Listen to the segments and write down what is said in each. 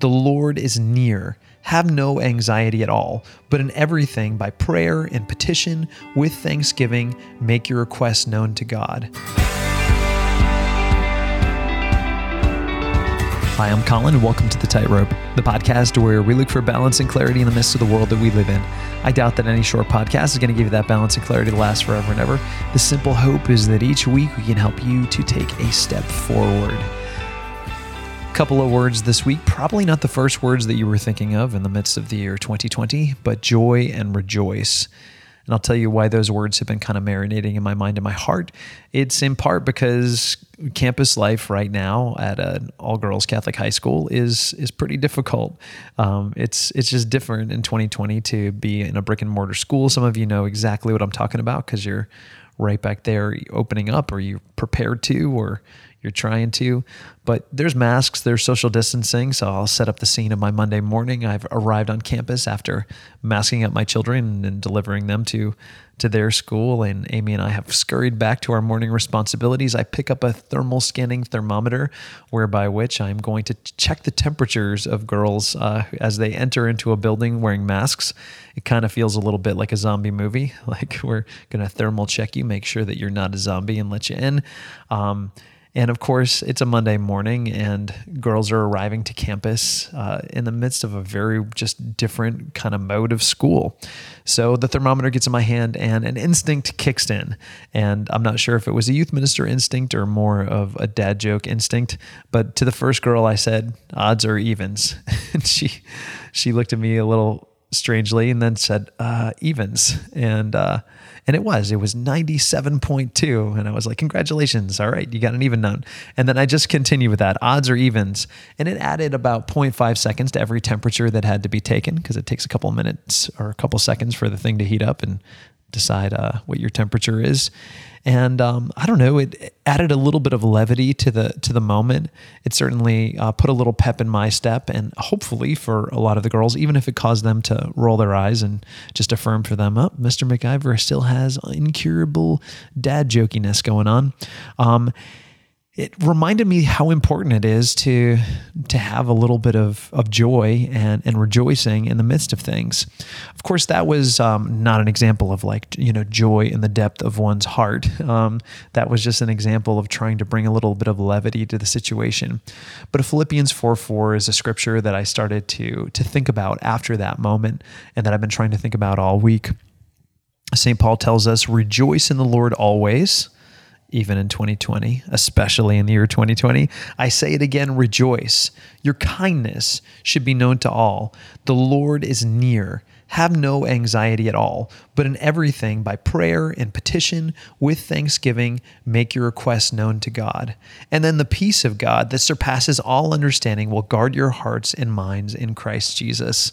The Lord is near. Have no anxiety at all, but in everything, by prayer and petition, with thanksgiving, make your requests known to God. Hi, I'm Colin, and welcome to The Tightrope, the podcast where we look for balance and clarity in the midst of the world that we live in. I doubt that any short podcast is going to give you that balance and clarity to last forever and ever. The simple hope is that each week we can help you to take a step forward couple of words this week. Probably not the first words that you were thinking of in the midst of the year 2020, but joy and rejoice. And I'll tell you why those words have been kind of marinating in my mind and my heart. It's in part because campus life right now at an all girls Catholic high school is is pretty difficult. Um, it's it's just different in 2020 to be in a brick and mortar school. Some of you know exactly what I'm talking about because you're right back there opening up, or you prepared to, or you're trying to. But there's masks, there's social distancing. So I'll set up the scene of my Monday morning. I've arrived on campus after masking up my children and delivering them to to their school. And Amy and I have scurried back to our morning responsibilities. I pick up a thermal scanning thermometer, whereby which I'm going to check the temperatures of girls uh, as they enter into a building wearing masks. It kind of feels a little bit like a zombie movie. Like we're going to thermal check you, make sure that you're not a zombie, and let you in. Um, and of course, it's a Monday morning, and girls are arriving to campus uh, in the midst of a very just different kind of mode of school. So the thermometer gets in my hand, and an instinct kicks in. And I'm not sure if it was a youth minister instinct or more of a dad joke instinct. But to the first girl, I said, "Odds or evens," and she she looked at me a little strangely and then said uh, evens. And uh, and it was it was 97.2 and i was like congratulations. All right you got an even note. And then i just continued with that. Odds or evens. And it added about 0.5 seconds to every temperature that had to be taken because it takes a couple minutes or a couple seconds for the thing to heat up. And decide uh, what your temperature is. And um, I don't know, it added a little bit of levity to the to the moment. It certainly uh, put a little pep in my step, and hopefully for a lot of the girls, even if it caused them to roll their eyes and just affirm for them, oh, Mr. MacIver still has incurable dad jokiness going on. Um, it reminded me how important it is to to have a little bit of, of joy and, and rejoicing in the midst of things. Of course, that was um, not an example of like you know joy in the depth of one's heart. Um, that was just an example of trying to bring a little bit of levity to the situation. But Philippians four four is a scripture that I started to to think about after that moment, and that I've been trying to think about all week. St. Paul tells us, "Rejoice in the Lord always." Even in 2020, especially in the year 2020. I say it again rejoice. Your kindness should be known to all. The Lord is near. Have no anxiety at all, but in everything, by prayer and petition, with thanksgiving, make your requests known to God. And then the peace of God that surpasses all understanding will guard your hearts and minds in Christ Jesus.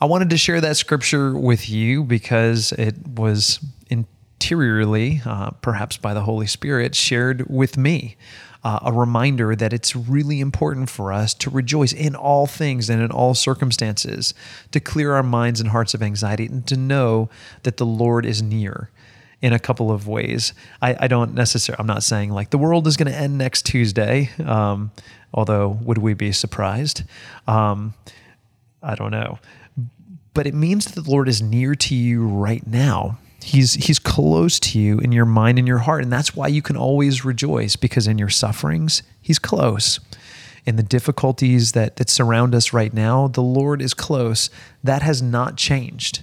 I wanted to share that scripture with you because it was in interiorly, uh, perhaps by the Holy Spirit, shared with me. Uh, a reminder that it's really important for us to rejoice in all things and in all circumstances, to clear our minds and hearts of anxiety, and to know that the Lord is near in a couple of ways. I, I don't necessarily, I'm not saying like the world is going to end next Tuesday, um, although would we be surprised? Um, I don't know. But it means that the Lord is near to you right now. He's he's close to you in your mind and your heart and that's why you can always rejoice because in your sufferings he's close. In the difficulties that that surround us right now, the Lord is close. That has not changed.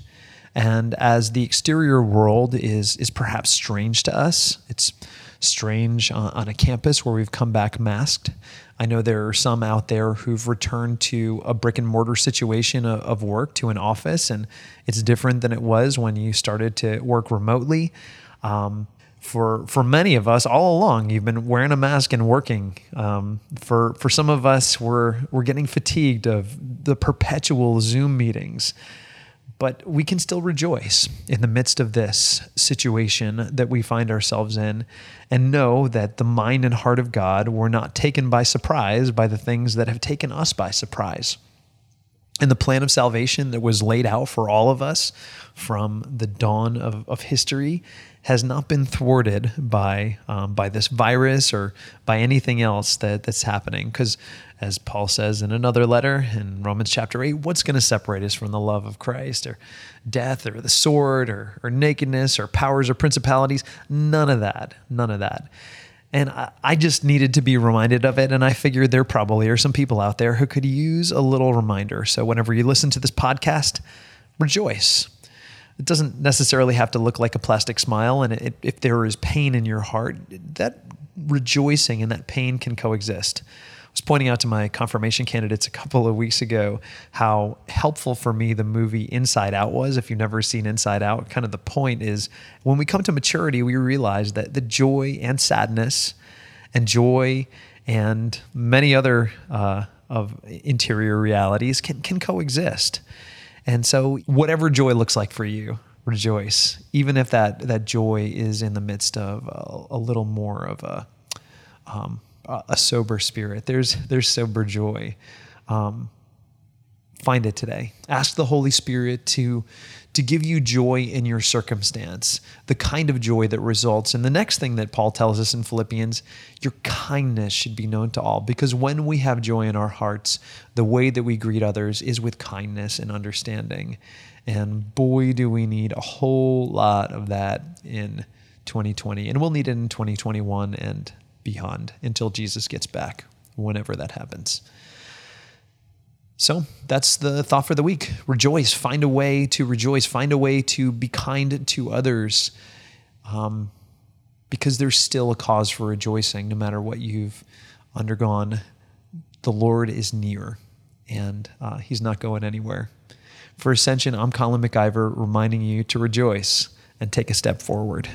And as the exterior world is is perhaps strange to us, it's strange on, a campus where we've come back masked. I know there are some out there who've returned to a brick and mortar situation of, of work to an office, and it's different than it was when you started to work remotely. Um, for for many of us, all along, you've been wearing a mask and working. Um, for for some of us, we're we're getting fatigued of the perpetual Zoom meetings but we can still rejoice in the midst of this situation that we find ourselves in and know that the mind and heart of God were not taken by surprise by the things that have taken us by surprise. And the plan of salvation that was laid out for all of us from the dawn of, of history has not been thwarted by um, by this virus or by anything else that that's happening. Because, as Paul says in another letter in Romans chapter eight, what's going to separate us from the love of Christ, or death, or the sword, or or nakedness, or powers, or principalities? None of that. None of that. And I, I just needed to be reminded of it. And I figured there probably are some people out there who could use a little reminder. So whenever you listen to this podcast, rejoice it doesn't necessarily have to look like a plastic smile. And it, if there is pain in your heart, that rejoicing and that pain can coexist. Was pointing out to my confirmation candidates a couple of weeks ago how helpful for me the movie Inside Out was. If you've never seen Inside Out, kind of the point is when we come to maturity, we realize that the joy and sadness and joy and many other uh, of interior realities can, can coexist. And so, whatever joy looks like for you, rejoice, even if that that joy is in the midst of a, a little more of a um, a sober spirit. There's there's sober joy. Um, find it today. Ask the Holy Spirit to to give you joy in your circumstance, the kind of joy that results. And the next thing that Paul tells us in Philippians, your kindness should be known to all. Because when we have joy in our hearts, the way that we greet others is with kindness and understanding. And boy, do we need a whole lot of that in 2020. And we'll need it in 2021 and beyond until Jesus gets back, whenever that happens. So that's the thought for the week. Rejoice. Find a way to rejoice. Find a way to be kind to others. Um, because there's still a cause for rejoicing no matter what you've undergone. The Lord is near and uh, he's not going anywhere. For Ascension, I'm Colin MacIver reminding you to rejoice and take a step forward.